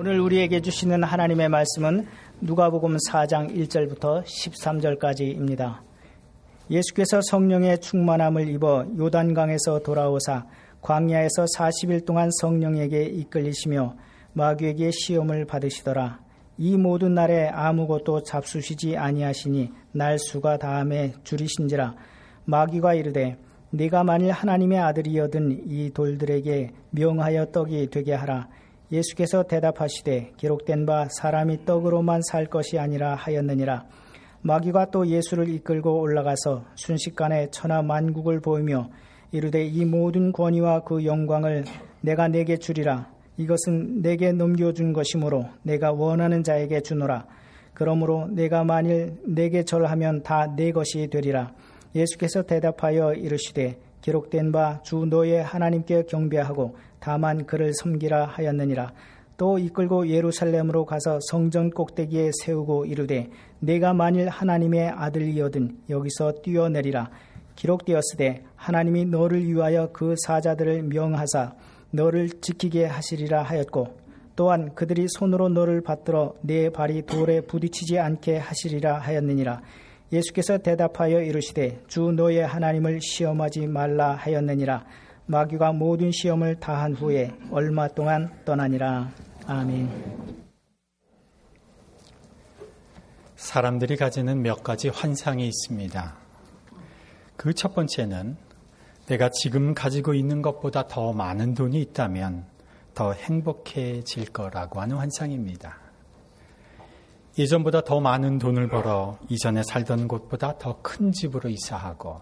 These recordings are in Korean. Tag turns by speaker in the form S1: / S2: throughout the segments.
S1: 오늘 우리에게 주시는 하나님의 말씀은 누가복음 4장 1절부터 13절까지입니다. 예수께서 성령의 충만함을 입어 요단강에서 돌아오사 광야에서 40일 동안 성령에게 이끌리시며 마귀에게 시험을 받으시더라. 이 모든 날에 아무것도 잡수시지 아니하시니 날 수가 다음에 줄이신지라 마귀가 이르되 네가 만일 하나님의 아들이여든 이 돌들에게 명하여 떡이 되게 하라 예수께서 대답하시되 기록된 바 사람이 떡으로만 살 것이 아니라 하였느니라. 마귀가 또 예수를 이끌고 올라가서 순식간에 천하 만국을 보이며 이르되 이 모든 권위와 그 영광을 내가 내게 주리라. 이것은 내게 넘겨준 것이므로 내가 원하는 자에게 주노라. 그러므로 내가 만일 내게 절하면 다 내 것이 되리라. 예수께서 대답하여 이르시되 기록된 바 주 너의 하나님께 경배하고 다만 그를 섬기라 하였느니라. 또 이끌고 예루살렘으로 가서 성전 꼭대기에 세우고 이르되 내가 만일 하나님의 아들이여든 여기서 뛰어내리라. 기록되었으되 하나님이 너를 위하여 그 사자들을 명하사 너를 지키게 하시리라 하였고 또한 그들이 손으로 너를 받들어 내 발이 돌에 부딪히지 않게 하시리라 하였느니라. 예수께서 대답하여 이르시되 주 너의 하나님을 시험하지 말라 하였느니라. 마귀가 모든 시험을 다한 후에 얼마 동안 떠나니라. 아멘.
S2: 사람들이 가지는 몇 가지 환상이 있습니다. 그 첫 번째는 내가 지금 가지고 있는 것보다 더 많은 돈이 있다면 더 행복해질 거라고 하는 환상입니다. 예전보다 더 많은 돈을 벌어 이전에 살던 곳보다 더 큰 집으로 이사하고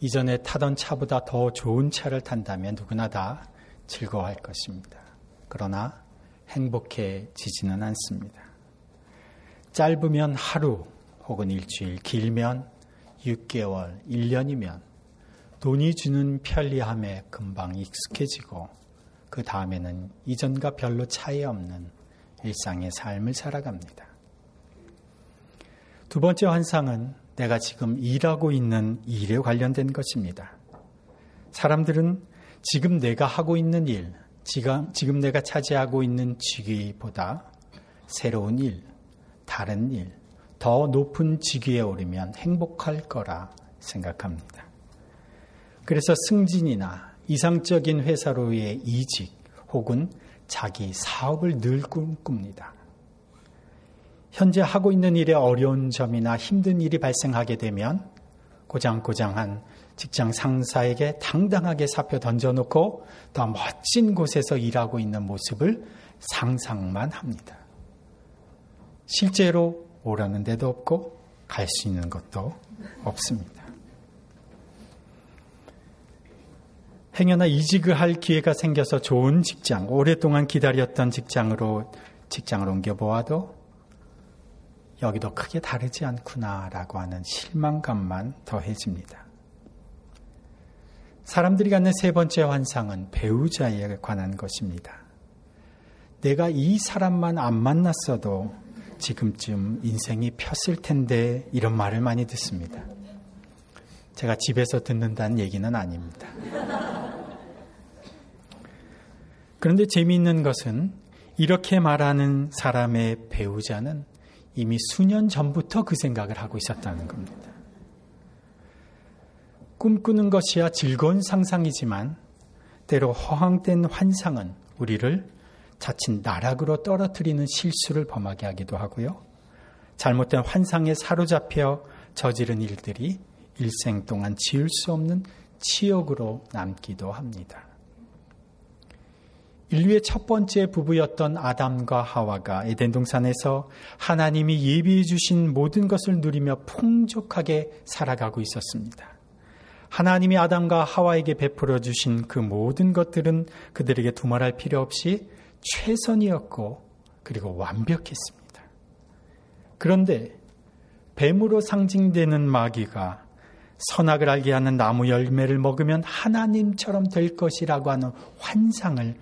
S2: 이전에 타던 차보다 더 좋은 차를 탄다면 누구나 다 즐거워할 것입니다. 그러나 행복해지지는 않습니다. 짧으면 하루 혹은 일주일, 길면 6개월, 1년이면 돈이 주는 편리함에 금방 익숙해지고 그 다음에는 이전과 별로 차이 없는 일상의 삶을 살아갑니다. 두 번째 환상은 내가 지금 일하고 있는 일에 관련된 것입니다. 사람들은 지금 내가 하고 있는 일, 지금 내가 차지하고 있는 직위보다 새로운 일, 다른 일, 더 높은 직위에 오르면 행복할 거라 생각합니다. 그래서 승진이나 이상적인 회사로의 이직 혹은 자기 사업을 늘 꿈꿉니다. 현재 하고 있는 일에 어려운 점이나 힘든 일이 발생하게 되면 고장고장한 직장 상사에게 당당하게 사표 던져놓고 더 멋진 곳에서 일하고 있는 모습을 상상만 합니다. 실제로 오라는 데도 없고 갈 수 있는 것도 없습니다. 행여나 이직을 할 기회가 생겨서 좋은 직장, 오랫동안 기다렸던 직장으로 직장을 옮겨 보아도 여기도 크게 다르지 않구나라고 하는 실망감만 더해집니다. 사람들이 갖는 세 번째 환상은 배우자에 관한 것입니다. 내가 이 사람만 안 만났어도 지금쯤 인생이 폈을 텐데 이런 말을 많이 듣습니다. 제가 집에서 듣는다는 얘기는 아닙니다. 그런데 재미있는 것은 이렇게 말하는 사람의 배우자는 이미 수년 전부터 그 생각을 하고 있었다는 겁니다. 꿈꾸는 것이야 즐거운 상상이지만 때로 허황된 환상은 우리를 자칫 나락으로 떨어뜨리는 실수를 범하게 하기도 하고요. 잘못된 환상에 사로잡혀 저지른 일들이 일생 동안 지을 수 없는 치욕으로 남기도 합니다. 인류의 첫 번째 부부였던 아담과 하와가 에덴 동산에서 하나님이 예비해 주신 모든 것을 누리며 풍족하게 살아가고 있었습니다. 하나님이 아담과 하와에게 베풀어 주신 그 모든 것들은 그들에게 두말할 필요 없이 최선이었고 그리고 완벽했습니다. 그런데 뱀으로 상징되는 마귀가 선악을 알게 하는 나무 열매를 먹으면 하나님처럼 될 것이라고 하는 환상을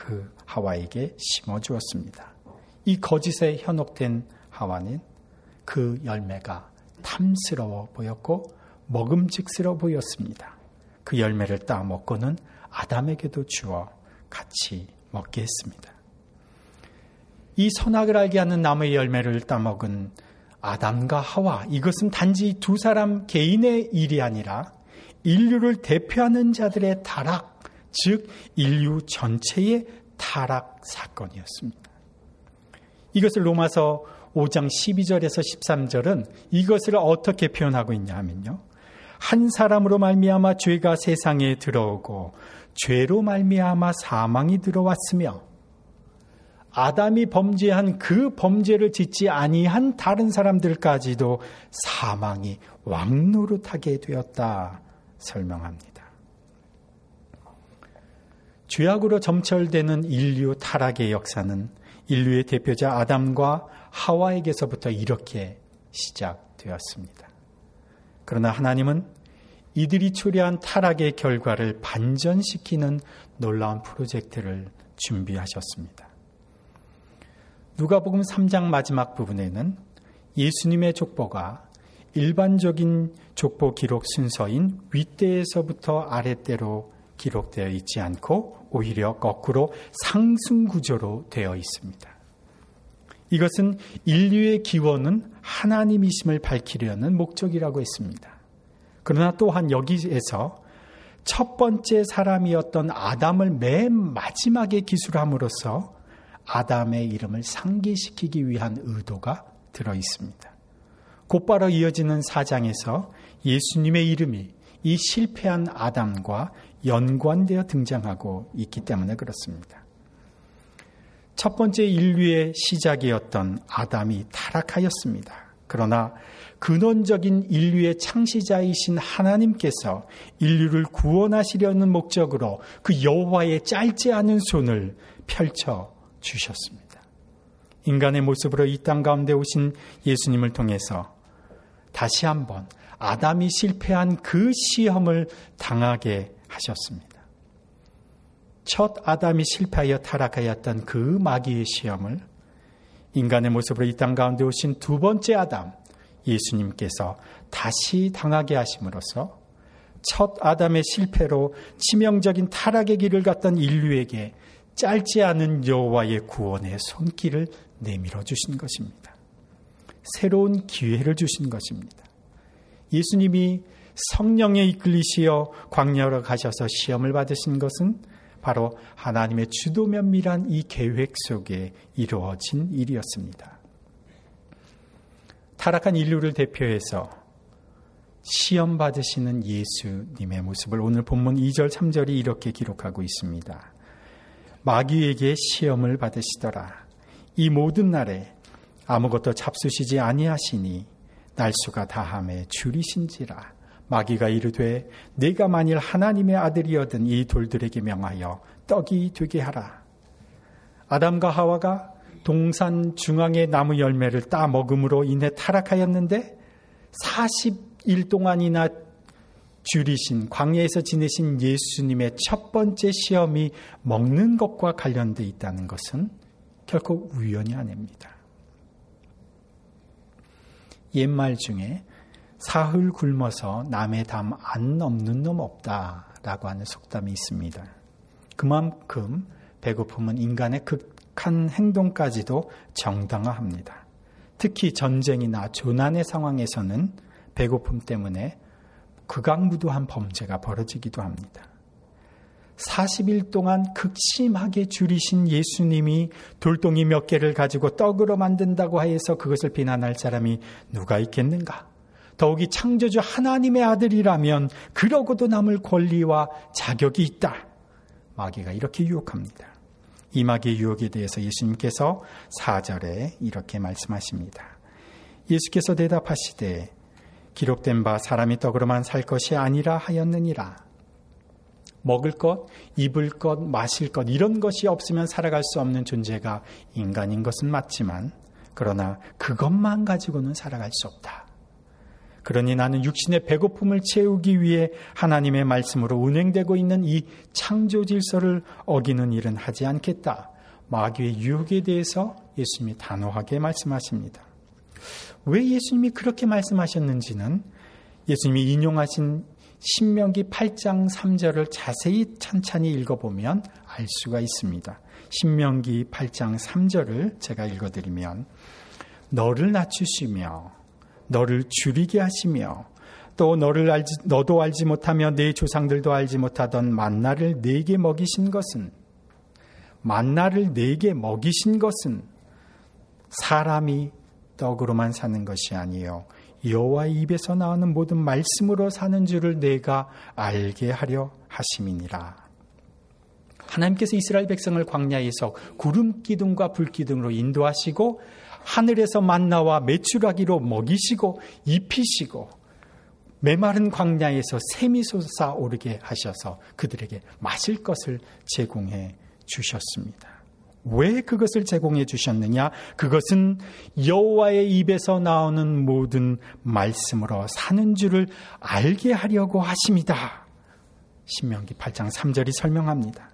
S2: 그 하와에게 심어 주었습니다. 이 거짓에 현혹된 하와는 그 열매가 탐스러워 보였고 먹음직스러워 보였습니다. 그 열매를 따 먹고는 아담에게도 주어 같이 먹게 했습니다. 이 선악을 알게 하는 나무의 열매를 따먹은 아담과 하와 이것은 단지 두 사람 개인의 일이 아니라 인류를 대표하는 자들의 타락, 즉 인류 전체의 타락 사건이었습니다. 이것을 로마서 5장 12절에서 13절은 이것을 어떻게 표현하고 있냐 하면요. 한 사람으로 말미암아 죄가 세상에 들어오고 죄로 말미암아 사망이 들어왔으며 아담이 범죄한 그 범죄를 짓지 아니한 다른 사람들까지도 사망이 왕노릇하게 되었다 설명합니다. 죄악으로 점철되는 인류 타락의 역사는 인류의 대표자 아담과 하와에게서부터 이렇게 시작되었습니다. 그러나 하나님은 이들이 초래한 타락의 결과를 반전시키는 놀라운 프로젝트를 준비하셨습니다. 누가복음 3장 마지막 부분에는 예수님의 족보가 일반적인 족보 기록 순서인 윗대에서부터 아랫대로 기록되어 있지 않고 오히려 거꾸로 상승 구조로 되어 있습니다. 이것은 인류의 기원은 하나님이심을 밝히려는 목적이라고 했습니다. 그러나 또한 여기에서 첫 번째 사람이었던 아담을 맨 마지막에 기술함으로써 아담의 이름을 상기시키기 위한 의도가 들어 있습니다. 곧바로 이어지는 사장에서 예수님의 이름이 이 실패한 아담과 연관되어 등장하고 있기 때문에 그렇습니다. 첫 번째 인류의 시작이었던 아담이 타락하였습니다. 그러나 근원적인 인류의 창시자이신 하나님께서 인류를 구원하시려는 목적으로 그 여호와의 짧지 않은 손을 펼쳐 주셨습니다. 인간의 모습으로 이 땅 가운데 오신 예수님을 통해서 다시 한번 아담이 실패한 그 시험을 당하게 하셨습니다. 첫 아담이 실패하여 타락하였던 그 마귀의 시험을 인간의 모습으로 이 땅 가운데 오신 두 번째 아담, 예수님께서 다시 당하게 하심으로써 첫 아담의 실패로 치명적인 타락의 길을 갔던 인류에게 짧지 않은 여호와의 구원의 손길을 내밀어 주신 것입니다. 새로운 기회를 주신 것입니다. 예수님이 성령에 이끌리시어 광야로 가셔서 시험을 받으신 것은 바로 하나님의 주도 면밀한 이 계획 속에 이루어진 일이었습니다. 타락한 인류를 대표해서 시험 받으시는 예수님의 모습을 오늘 본문 2절, 3절이 이렇게 기록하고 있습니다. 마귀에게 시험을 받으시더라. 이 모든 날에 아무것도 잡수시지 아니하시니 날수가 다함에 줄이신지라. 마귀가 이르되 내가 만일 하나님의 아들이어든 이 돌들에게 명하여 떡이 되게 하라. 아담과 하와가 동산 중앙의 나무 열매를 따 먹음으로 인해 타락하였는데 40일 동안이나 줄이신 광야에서 지내신 예수님의 첫 번째 시험이 먹는 것과 관련돼 있다는 것은 결코 우연이 아닙니다. 옛말 중에 사흘 굶어서 남의 담 안 넘는 놈 없다 라고 하는 속담이 있습니다. 그만큼 배고픔은 인간의 극한 행동까지도 정당화합니다. 특히 전쟁이나 조난의 상황에서는 배고픔 때문에 극악무도한 범죄가 벌어지기도 합니다. 40일 동안 극심하게 줄이신 예수님이 돌덩이 몇 개를 가지고 떡으로 만든다고 하여서 그것을 비난할 사람이 누가 있겠는가? 더욱이 창조주 하나님의 아들이라면 그러고도 남을 권리와 자격이 있다. 마귀가 이렇게 유혹합니다. 이 마귀의 유혹에 대해서 예수님께서 4절에 이렇게 말씀하십니다. 예수께서 대답하시되 기록된 바 사람이 떡으로만 살 것이 아니라 하였느니라. 먹을 것, 입을 것, 마실 것, 이런 것이 없으면 살아갈 수 없는 존재가 인간인 것은 맞지만, 그러나 그것만 가지고는 살아갈 수 없다. 그러니 나는 육신의 배고픔을 채우기 위해 하나님의 말씀으로 운행되고 있는 이 창조 질서를 어기는 일은 하지 않겠다. 마귀의 유혹에 대해서 예수님이 단호하게 말씀하십니다. 왜 예수님이 그렇게 말씀하셨는지는 예수님이 인용하신 신명기 8장 3절을 자세히 찬찬히 읽어보면 알 수가 있습니다. 신명기 8장 3절을 제가 읽어드리면 너를 낮추시며 너를 줄이게 하시며 또 너를 알지, 너도 알지 못하며 네 조상들도 알지 못하던 만나를 네게 먹이신 것은 만나를 네게 먹이신 것은 사람이 떡으로만 사는 것이 아니요 여호와의 입에서 나오는 모든 말씀으로 사는 줄을 내가 알게 하려 하심이니라. 하나님께서 이스라엘 백성을 광야에서 구름 기둥과 불 기둥으로 인도하시고 하늘에서 만나와 메추라기로 먹이시고 입히시고 메마른 광야에서 샘이 솟아 오르게 하셔서 그들에게 마실 것을 제공해 주셨습니다. 왜 그것을 제공해 주셨느냐? 그것은 여호와의 입에서 나오는 모든 말씀으로 사는 줄을 알게 하려고 하십니다. 신명기 8장 3절이 설명합니다.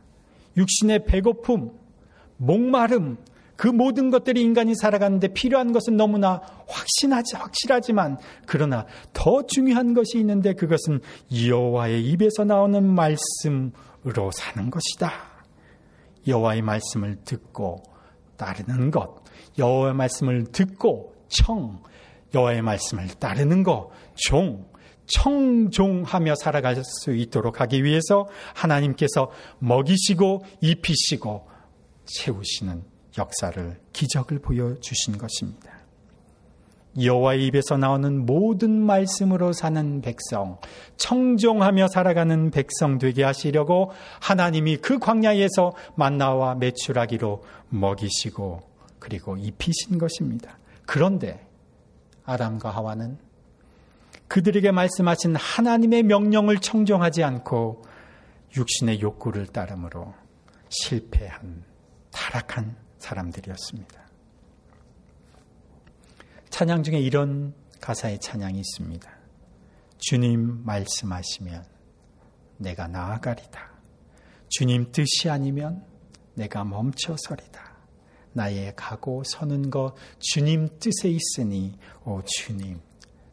S2: 육신의 배고픔, 목마름, 그 모든 것들이 인간이 살아가는데 필요한 것은 너무나 확신하지 확실하지만 그러나 더 중요한 것이 있는데 그것은 여호와의 입에서 나오는 말씀으로 사는 것이다. 여호와의 말씀을 듣고 따르는 것, 여호와의 말씀을 듣고 청, 여호와의 말씀을 따르는 것, 종, 청종하며 살아갈 수 있도록 하기 위해서 하나님께서 먹이시고 입히시고 채우시는 역사를 기적을 보여 주신 것입니다. 여호와의 입에서 나오는 모든 말씀으로 사는 백성, 청종하며 살아가는 백성 되게 하시려고 하나님이 그 광야에서 만나와 매출하기로 먹이시고 그리고 입히신 것입니다. 그런데 아담과 하와는 그들에게 말씀하신 하나님의 명령을 청종하지 않고 육신의 욕구를 따름으로 실패한 타락한 사람들이었습니다. 찬양 중에 이런 가사의 찬양이 있습니다. 주님 말씀하시면 내가 나아가리다. 주님 뜻이 아니면 내가 멈춰서리다. 나의 가고 서는 것 주님 뜻에 있으니 오 주님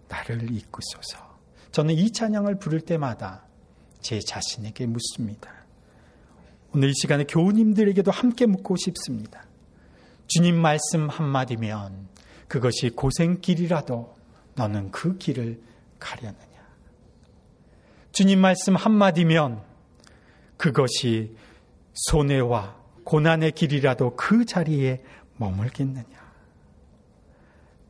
S2: 나를 이끄소서. 저는 이 찬양을 부를 때마다 제 자신에게 묻습니다. 오늘 이 시간에 교우님들에게도 함께 묻고 싶습니다. 주님 말씀 한마디면 그것이 고생길이라도 너는 그 길을 가려느냐. 주님 말씀 한마디면 그것이 손해와 고난의 길이라도 그 자리에 머물겠느냐.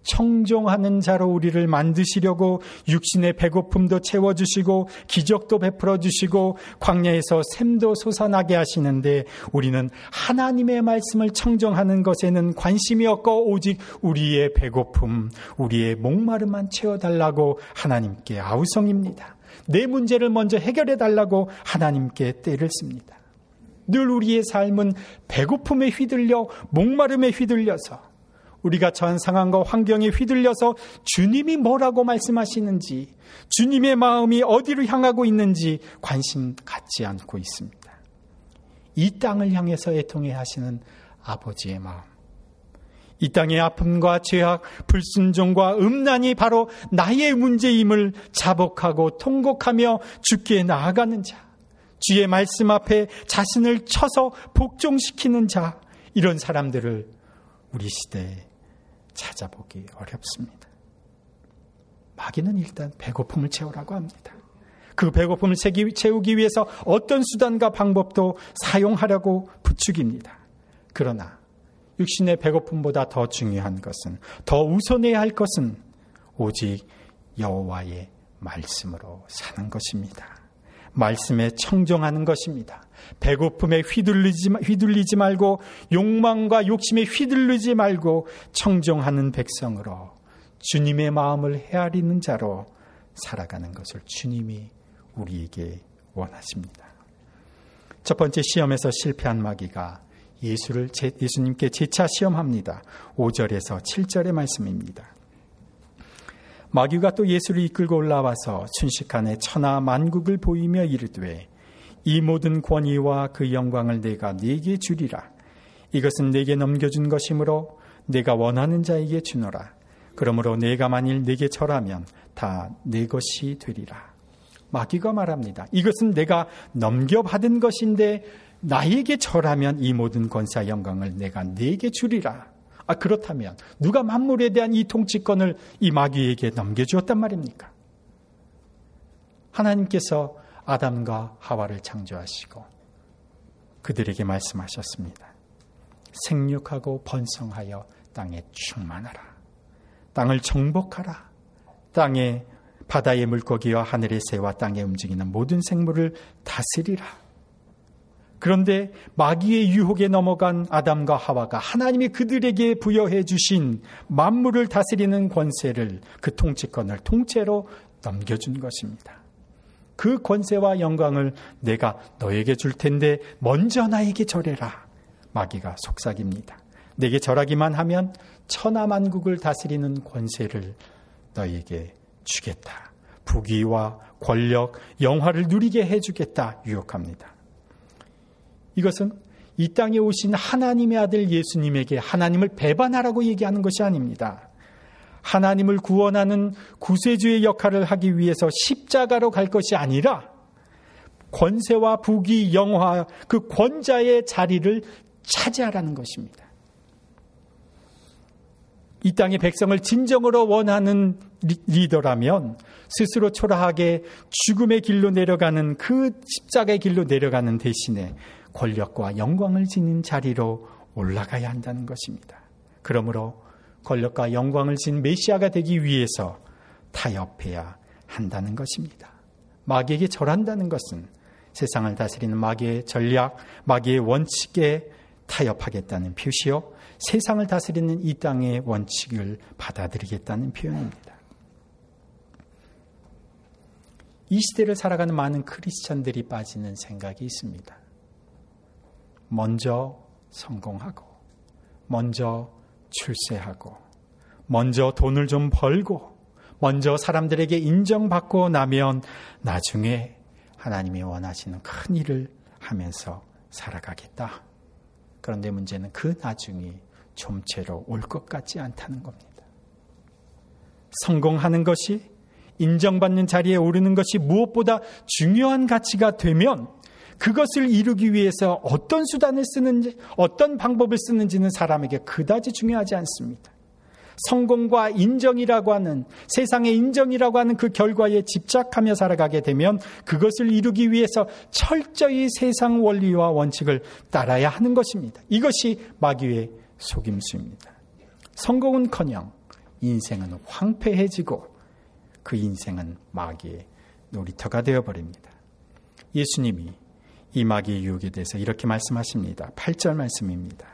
S2: 청종하는 자로 우리를 만드시려고 육신의 배고픔도 채워주시고 기적도 베풀어 주시고 광야에서 샘도 솟아나게 하시는데 우리는 하나님의 말씀을 청정하는 것에는 관심이 없고 오직 우리의 배고픔, 우리의 목마름만 채워달라고 하나님께 아우성입니다. 내 문제를 먼저 해결해 달라고 하나님께 때를 씁니다. 늘 우리의 삶은 배고픔에 휘둘려 목마름에 휘둘려서 우리가 처한 상황과 환경에 휘둘려서 주님이 뭐라고 말씀하시는지, 주님의 마음이 어디로 향하고 있는지 관심 갖지 않고 있습니다. 이 땅을 향해서 애통해 하시는 아버지의 마음. 이 땅의 아픔과 죄악, 불순종과 음란이 바로 나의 문제임을 자복하고 통곡하며 죽게 나아가는 자. 주의 말씀 앞에 자신을 쳐서 복종시키는 자. 이런 사람들을 우리 시대에 찾아보기 어렵습니다. 마귀는 일단 배고픔을 채우라고 합니다. 그 배고픔을 채우기 위해서 어떤 수단과 방법도 사용하려고 부추깁니다. 그러나 육신의 배고픔보다 더 중요한 것은 더 우선해야 할 것은 오직 여호와의 말씀으로 사는 것입니다. 말씀에 청정하는 것입니다. 배고픔에 휘둘리지, 휘둘리지 말고 욕망과 욕심에 휘둘리지 말고 청정하는 백성으로 주님의 마음을 헤아리는 자로 살아가는 것을 주님이 우리에게 원하십니다. 첫 번째 시험에서 실패한 마귀가 예수를 예수님께 재차 시험합니다. 5절에서 7절의 말씀입니다. 마귀가 또 예수를 이끌고 올라와서 순식간에 천하 만국을 보이며 이르되 이 모든 권위와 그 영광을 내가 네게 주리라. 이것은 내게 넘겨준 것이므로 내가 원하는 자에게 주노라. 그러므로 내가 만일 내게 절하면 다 내 것이 되리라. 마귀가 말합니다. 이것은 내가 넘겨받은 것인데 나에게 절하면 이 모든 권사 영광을 내가 네게 주리라. 아 그렇다면 누가 만물에 대한 이 통치권을 이 마귀에게 넘겨주었단 말입니까? 하나님께서 아담과 하와를 창조하시고 그들에게 말씀하셨습니다. 생육하고 번성하여 땅에 충만하라. 땅을 정복하라. 땅에 바다의 물고기와 하늘의 새와 땅에 움직이는 모든 생물을 다스리라. 그런데 마귀의 유혹에 넘어간 아담과 하와가 하나님이 그들에게 부여해 주신 만물을 다스리는 권세를 그 통치권을 통째로 넘겨준 것입니다. 그 권세와 영광을 내가 너에게 줄 텐데 먼저 나에게 절해라. 마귀가 속삭입니다. 내게 절하기만 하면 천하만국을 다스리는 권세를 너에게 주겠다. 부귀와 권력, 영화를 누리게 해주겠다. 유혹합니다. 이것은 이 땅에 오신 하나님의 아들 예수님에게 하나님을 배반하라고 얘기하는 것이 아닙니다. 하나님을 구원하는 구세주의 역할을 하기 위해서 십자가로 갈 것이 아니라 권세와 부귀, 영화, 그 권자의 자리를 차지하라는 것입니다. 이 땅의 백성을 진정으로 원하는 리더라면 스스로 초라하게 죽음의 길로 내려가는 그 십자가의 길로 내려가는 대신에 권력과 영광을 지닌 자리로 올라가야 한다는 것입니다. 그러므로 권력과 영광을 진 메시아가 되기 위해서 타협해야 한다는 것입니다. 마귀에게 절한다는 것은 세상을 다스리는 마귀의 전략, 마귀의 원칙에 타협하겠다는 표시요. 세상을 다스리는 이 땅의 원칙을 받아들이겠다는 표현입니다. 이 시대를 살아가는 많은 크리스천들이 빠지는 생각이 있습니다. 먼저 성공하고, 먼저 출세하고, 먼저 돈을 좀 벌고, 먼저 사람들에게 인정받고 나면 나중에 하나님이 원하시는 큰 일을 하면서 살아가겠다. 그런데 문제는 그 나중이 좀채로 올 것 같지 않다는 겁니다. 성공하는 것이 인정받는 자리에 오르는 것이 무엇보다 중요한 가치가 되면 그것을 이루기 위해서 어떤 수단을 쓰는지, 어떤 방법을 쓰는지는 사람에게 그다지 중요하지 않습니다. 성공과 인정이라고 하는 세상의 인정이라고 하는 그 결과에 집착하며 살아가게 되면 그것을 이루기 위해서 철저히 세상 원리와 원칙을 따라야 하는 것입니다. 이것이 마귀의 속임수입니다. 성공은커녕 인생은 황폐해지고 그 인생은 마귀의 놀이터가 되어버립니다. 예수님이 이 마귀의 유혹에 대해서 이렇게 말씀하십니다. 8절 말씀입니다.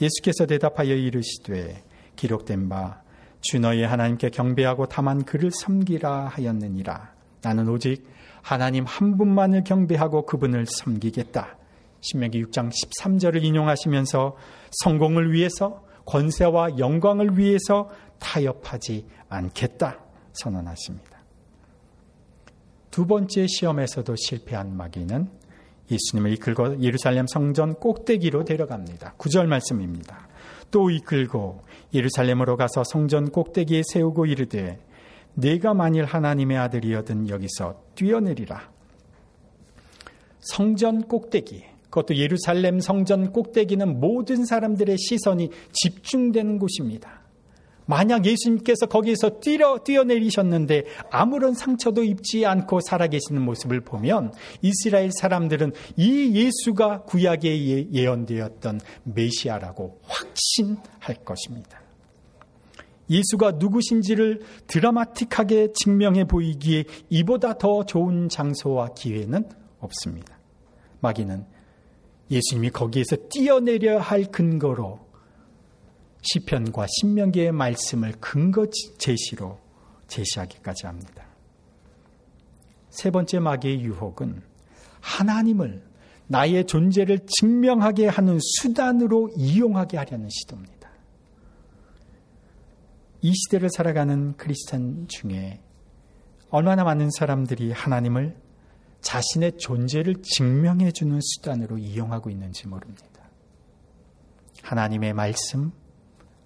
S2: 예수께서 대답하여 이르시되 기록된 바 주 너희 하나님께 경배하고 다만 그를 섬기라 하였느니라. 나는 오직 하나님 한 분만을 경배하고 그분을 섬기겠다. 신명기 6장 13절을 인용하시면서 성공을 위해서 권세와 영광을 위해서 타협하지 않겠다 선언하십니다. 두 번째 시험에서도 실패한 마귀는 예수님을 이끌고 예루살렘 성전 꼭대기로 데려갑니다. 구절 말씀입니다. 또 이끌고 예루살렘으로 가서 성전 꼭대기에 세우고 이르되 내가 만일 하나님의 아들이여든 여기서 뛰어내리라. 성전 꼭대기, 그것도 예루살렘 성전 꼭대기는 모든 사람들의 시선이 집중되는 곳입니다. 만약 예수님께서 거기에서 뛰어, 뛰어내리셨는데 아무런 상처도 입지 않고 살아계시는 모습을 보면 이스라엘 사람들은 이 예수가 구약에 예, 예언되었던 메시아라고 확신할 것입니다. 예수가 누구신지를 드라마틱하게 증명해 보이기에 이보다 더 좋은 장소와 기회는 없습니다. 마귀는 예수님이 거기에서 뛰어내려 할 근거로 시편과 신명기의 말씀을 근거 제시로 제시하기까지 합니다. 세 번째 마귀의 유혹은 하나님을 나의 존재를 증명하게 하는 수단으로 이용하게 하려는 시도입니다. 이 시대를 살아가는 크리스찬 중에 얼마나 많은 사람들이 하나님을 자신의 존재를 증명해주는 수단으로 이용하고 있는지 모릅니다. 하나님의 말씀,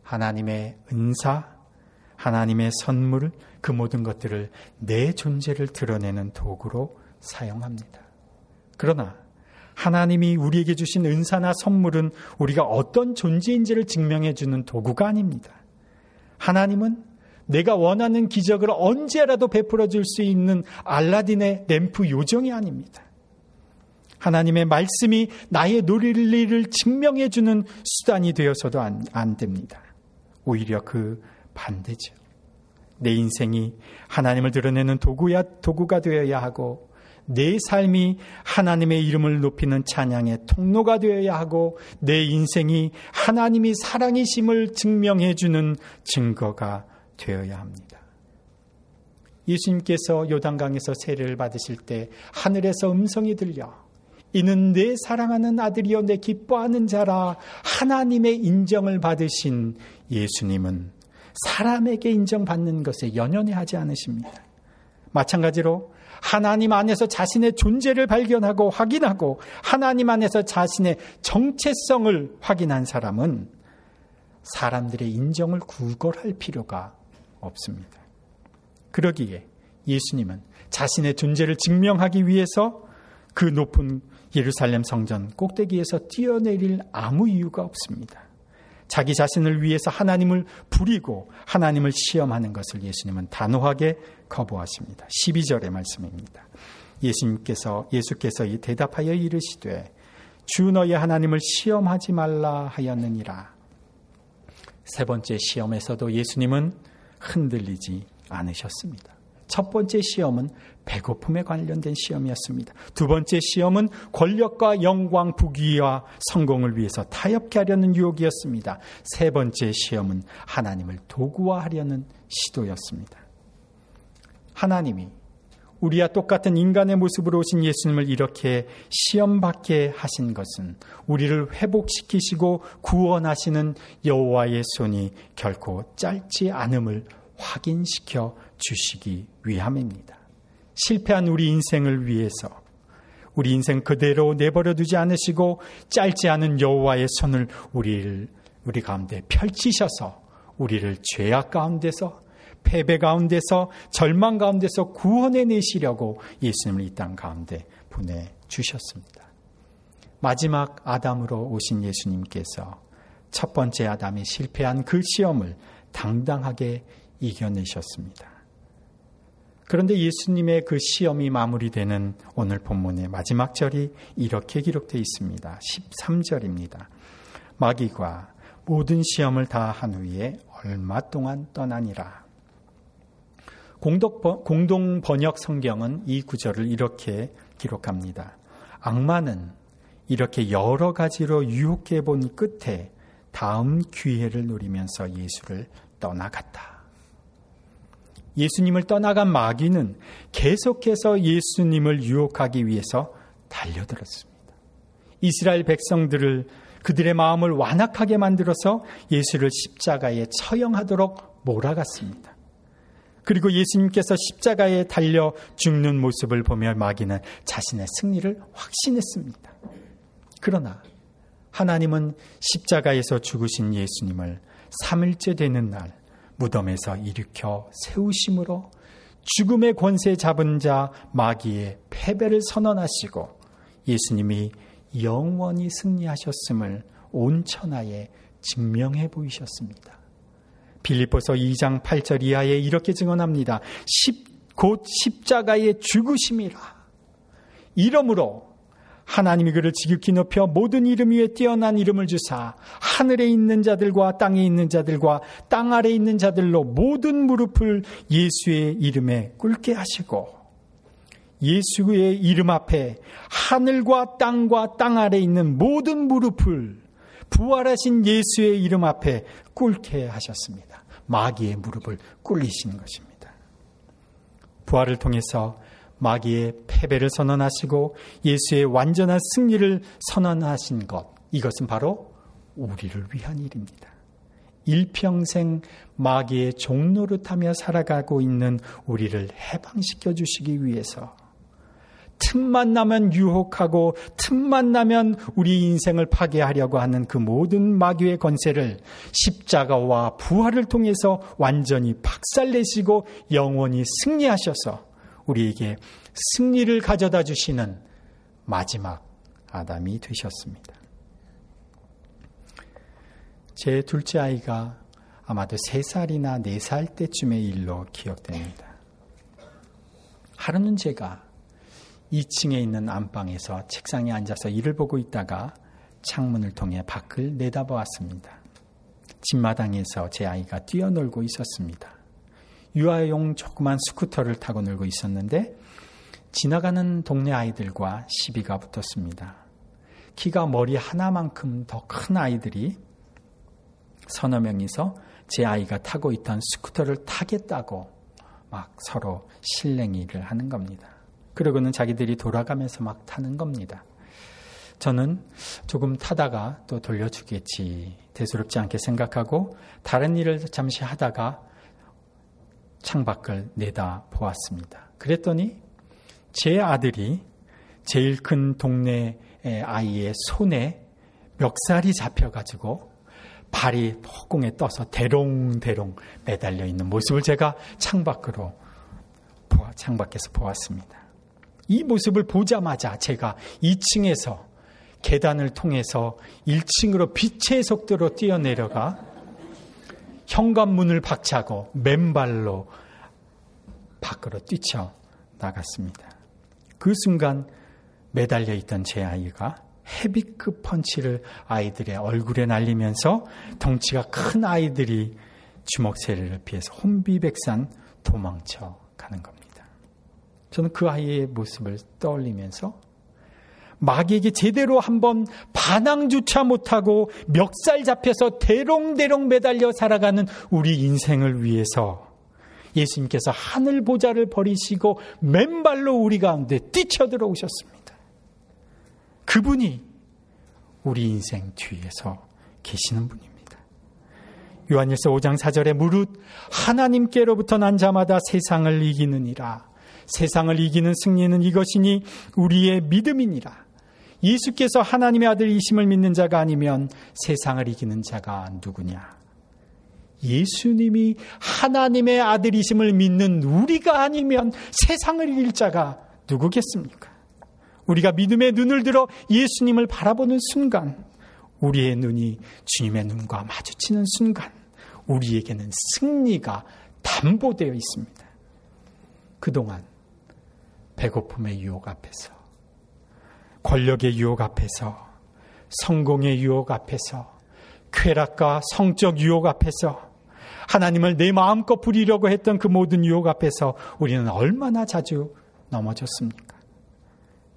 S2: 하나님의 은사, 하나님의 선물, 그 모든 것들을 내 존재를 드러내는 도구로 사용합니다. 그러나 하나님이 우리에게 주신 은사나 선물은 우리가 어떤 존재인지를 증명해 주는 도구가 아닙니다. 하나님은 내가 원하는 기적을 언제라도 베풀어 줄 수 있는 알라딘의 램프 요정이 아닙니다. 하나님의 말씀이 나의 논리를 증명해 주는 수단이 되어서도 안, 안 됩니다. 오히려 그 반대죠. 내 인생이 하나님을 드러내는 도구야, 도구가 되어야 하고, 내 삶이 하나님의 이름을 높이는 찬양의 통로가 되어야 하고, 내 인생이 하나님이 사랑이심을 증명해 주는 증거가 되어야 합니다. 예수님께서 요단강에서 세례를 받으실 때 하늘에서 음성이 들려 이는 내 사랑하는 아들이여 내 기뻐하는 자라 하나님의 인정을 받으신 예수님은 사람에게 인정받는 것에 연연해 하지 않으십니다. 마찬가지로 하나님 안에서 자신의 존재를 발견하고 확인하고 하나님 안에서 자신의 정체성을 확인한 사람은 사람들의 인정을 구걸할 필요가 없습니다. 그러기에 예수님은 자신의 존재를 증명하기 위해서 그 높은 예루살렘 성전 꼭대기에서 뛰어내릴 아무 이유가 없습니다. 자기 자신을 위해서 하나님을 부리고 하나님을 시험하는 것을 예수님은 단호하게 거부하십니다. 12절의 말씀입니다. 예수님께서 예수께서 이 대답하여 이르시되 주 너희 하나님을 시험하지 말라 하였느니라. 세 번째 시험에서도 예수님은 흔들리지 않으셨습니다. 첫 번째 시험은 배고픔에 관련된 시험이었습니다. 두 번째 시험은 권력과 영광, 부귀와 성공을 위해서 타협케 하려는 유혹이었습니다. 세 번째 시험은 하나님을 도구화하려는 시도였습니다. 하나님이 우리와 똑같은 인간의 모습으로 오신 예수님을 이렇게 시험받게 하신 것은 우리를 회복시키시고 구원하시는 여호와의 손이 결코 짧지 않음을 확인시켜 주시기 위함입니다. 실패한 우리 인생을 위해서 우리 인생 그대로 내버려 두지 않으시고 짧지 않은 여호와의 손을 우리를 우리 가운데 펼치셔서 우리를 죄악 가운데서 패배 가운데서 절망 가운데서 구원해 내시려고 예수님을 이 땅 가운데 보내 주셨습니다. 마지막 아담으로 오신 예수님께서 첫 번째 아담이 실패한 그 시험을 당당하게 이겨내셨습니다. 그런데 예수님의 그 시험이 마무리되는 오늘 본문의 마지막 절이 이렇게 기록되어 있습니다. 13절입니다. 마귀가 모든 시험을 다 한 후에 얼마 동안 떠나니라. 공동 번역 성경은 이 구절을 이렇게 기록합니다. 악마는 이렇게 여러 가지로 유혹해 본 끝에 다음 기회를 노리면서 예수를 떠나갔다. 예수님을 떠나간 마귀는 계속해서 예수님을 유혹하기 위해서 달려들었습니다. 이스라엘 백성들을 그들의 마음을 완악하게 만들어서 예수를 십자가에 처형하도록 몰아갔습니다. 그리고 예수님께서 십자가에 달려 죽는 모습을 보며 마귀는 자신의 승리를 확신했습니다. 그러나 하나님은 십자가에서 죽으신 예수님을 3일째 되는 날 무덤에서 일으켜 세우심으로 죽음의 권세 잡은 자 마귀의 패배를 선언하시고 예수님이 영원히 승리하셨음을 온 천하에 증명해 보이셨습니다. 빌립보서 2장 8절 이하에 이렇게 증언합니다. 십, 곧 십자가의 죽으심이라. 이러므로 하나님이 그를 지극히 높여 모든 이름 위에 뛰어난 이름을 주사 하늘에 있는 자들과 땅에 있는 자들과 땅 아래 있는 자들로 모든 무릎을 예수의 이름에 꿇게 하시고 예수의 이름 앞에 하늘과 땅과 땅 아래 있는 모든 무릎을 부활하신 예수의 이름 앞에 꿇게 하셨습니다. 마귀의 무릎을 꿇리시는 것입니다. 부활을 통해서 마귀의 패배를 선언하시고 예수의 완전한 승리를 선언하신 것. 이것은 바로 우리를 위한 일입니다. 일평생 마귀의 종노릇하며 살아가고 있는 우리를 해방시켜 주시기 위해서 틈만 나면 유혹하고 틈만 나면 우리 인생을 파괴하려고 하는 그 모든 마귀의 권세를 십자가와 부활을 통해서 완전히 박살내시고 영원히 승리하셔서 우리에게 승리를 가져다 주시는 마지막 아담이 되셨습니다. 제 둘째 아이가 아마도 3살이나 4살 때쯤의 일로 기억됩니다. 하루는 제가 2층에 있는 안방에서 책상에 앉아서 일을 보고 있다가 창문을 통해 밖을 내다보았습니다. 집마당에서 제 아이가 뛰어놀고 있었습니다. 유아용 조그만 스쿠터를 타고 놀고 있었는데 지나가는 동네 아이들과 시비가 붙었습니다. 키가 머리 하나만큼 더 큰 아이들이 서너 명이서 제 아이가 타고 있던 스쿠터를 타겠다고 막 서로 실랭이를 하는 겁니다. 그러고는 자기들이 돌아가면서 막 타는 겁니다. 저는 조금 타다가 또 돌려주겠지. 대수롭지 않게 생각하고 다른 일을 잠시 하다가 창밖을 내다 보았습니다. 그랬더니 제 아들이 제일 큰 동네 아이의 손에 멱살이 잡혀가지고 발이 폭공에 떠서 대롱대롱 매달려 있는 모습을 제가 창밖으로 창밖에서 보았습니다. 이 모습을 보자마자 제가 2층에서 계단을 통해서 1층으로 빛의 속도로 뛰어내려가 현관문을 박차고 맨발로 밖으로 뛰쳐 나갔습니다. 그 순간 매달려 있던 제 아이가 헤비급 펀치를 아이들의 얼굴에 날리면서 덩치가 큰 아이들이 주먹 세례를 피해서 혼비백산 도망쳐 가는 겁니다. 저는 그 아이의 모습을 떠올리면서 마귀에게 제대로 한번 반항조차 못하고 멱살 잡혀서 대롱대롱 매달려 살아가는 우리 인생을 위해서 예수님께서 하늘 보좌를 버리시고 맨발로 우리 가운데 뛰쳐들어 오셨습니다. 그분이 우리 인생 뒤에서 계시는 분입니다. 요한일서 5장 4절에 무릇 하나님께로부터 난 자마다 세상을 이기느니라. 세상을 이기는 승리는 이것이니 우리의 믿음이니라. 예수께서 하나님의 아들이심을 믿는 자가 아니면 세상을 이기는 자가 누구냐? 예수님이 하나님의 아들이심을 믿는 우리가 아니면 세상을 이길 자가 누구겠습니까? 우리가 믿음의 눈을 들어 예수님을 바라보는 순간, 우리의 눈이 주님의 눈과 마주치는 순간, 우리에게는 승리가 담보되어 있습니다. 그동안 배고픔의 유혹 앞에서, 권력의 유혹 앞에서, 성공의 유혹 앞에서, 쾌락과 성적 유혹 앞에서, 하나님을 내 마음껏 부리려고 했던 그 모든 유혹 앞에서 우리는 얼마나 자주 넘어졌습니까?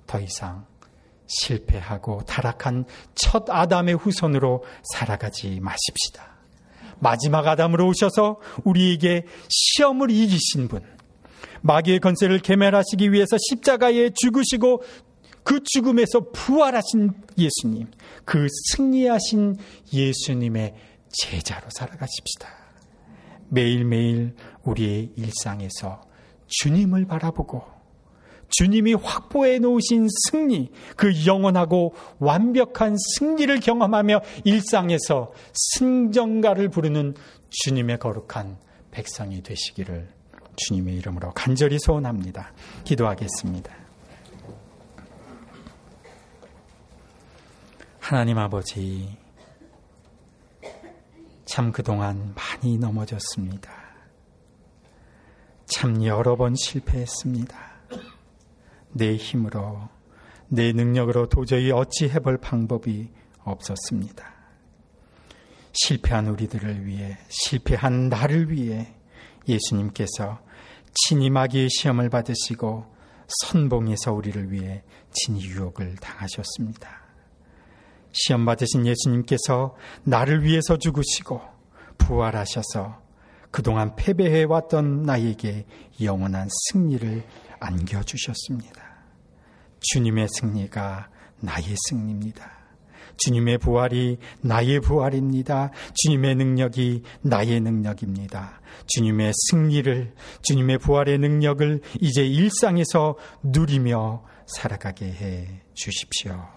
S2: 더 이상 실패하고 타락한 첫 아담의 후손으로 살아가지 마십시다. 마지막 아담으로 오셔서 우리에게 시험을 이기신 분, 마귀의 건세를 개멸하시기 위해서 십자가에 죽으시고 그 죽음에서 부활하신 예수님, 그 승리하신 예수님의 제자로 살아가십시다. 매일매일 우리의 일상에서 주님을 바라보고 주님이 확보해 놓으신 승리, 그 영원하고 완벽한 승리를 경험하며 일상에서 승전가를 부르는 주님의 거룩한 백성이 되시기를 주님의 이름으로 간절히 소원합니다. 기도하겠습니다. 하나님 아버지, 참 그동안 많이 넘어졌습니다. 참 여러 번 실패했습니다. 내 힘으로, 내 능력으로 도저히 어찌 해볼 방법이 없었습니다. 실패한 우리들을 위해, 실패한 나를 위해 예수님께서 친히 마귀의 시험을 받으시고 선봉에서 우리를 위해 친히 유혹을 당하셨습니다. 시험 받으신 예수님께서 나를 위해서 죽으시고 부활하셔서 그동안 패배해왔던 나에게 영원한 승리를 안겨주셨습니다. 주님의 승리가 나의 승리입니다. 주님의 부활이 나의 부활입니다. 주님의 능력이 나의 능력입니다. 주님의 승리를, 주님의 부활의 능력을 이제 일상에서 누리며 살아가게 해 주십시오.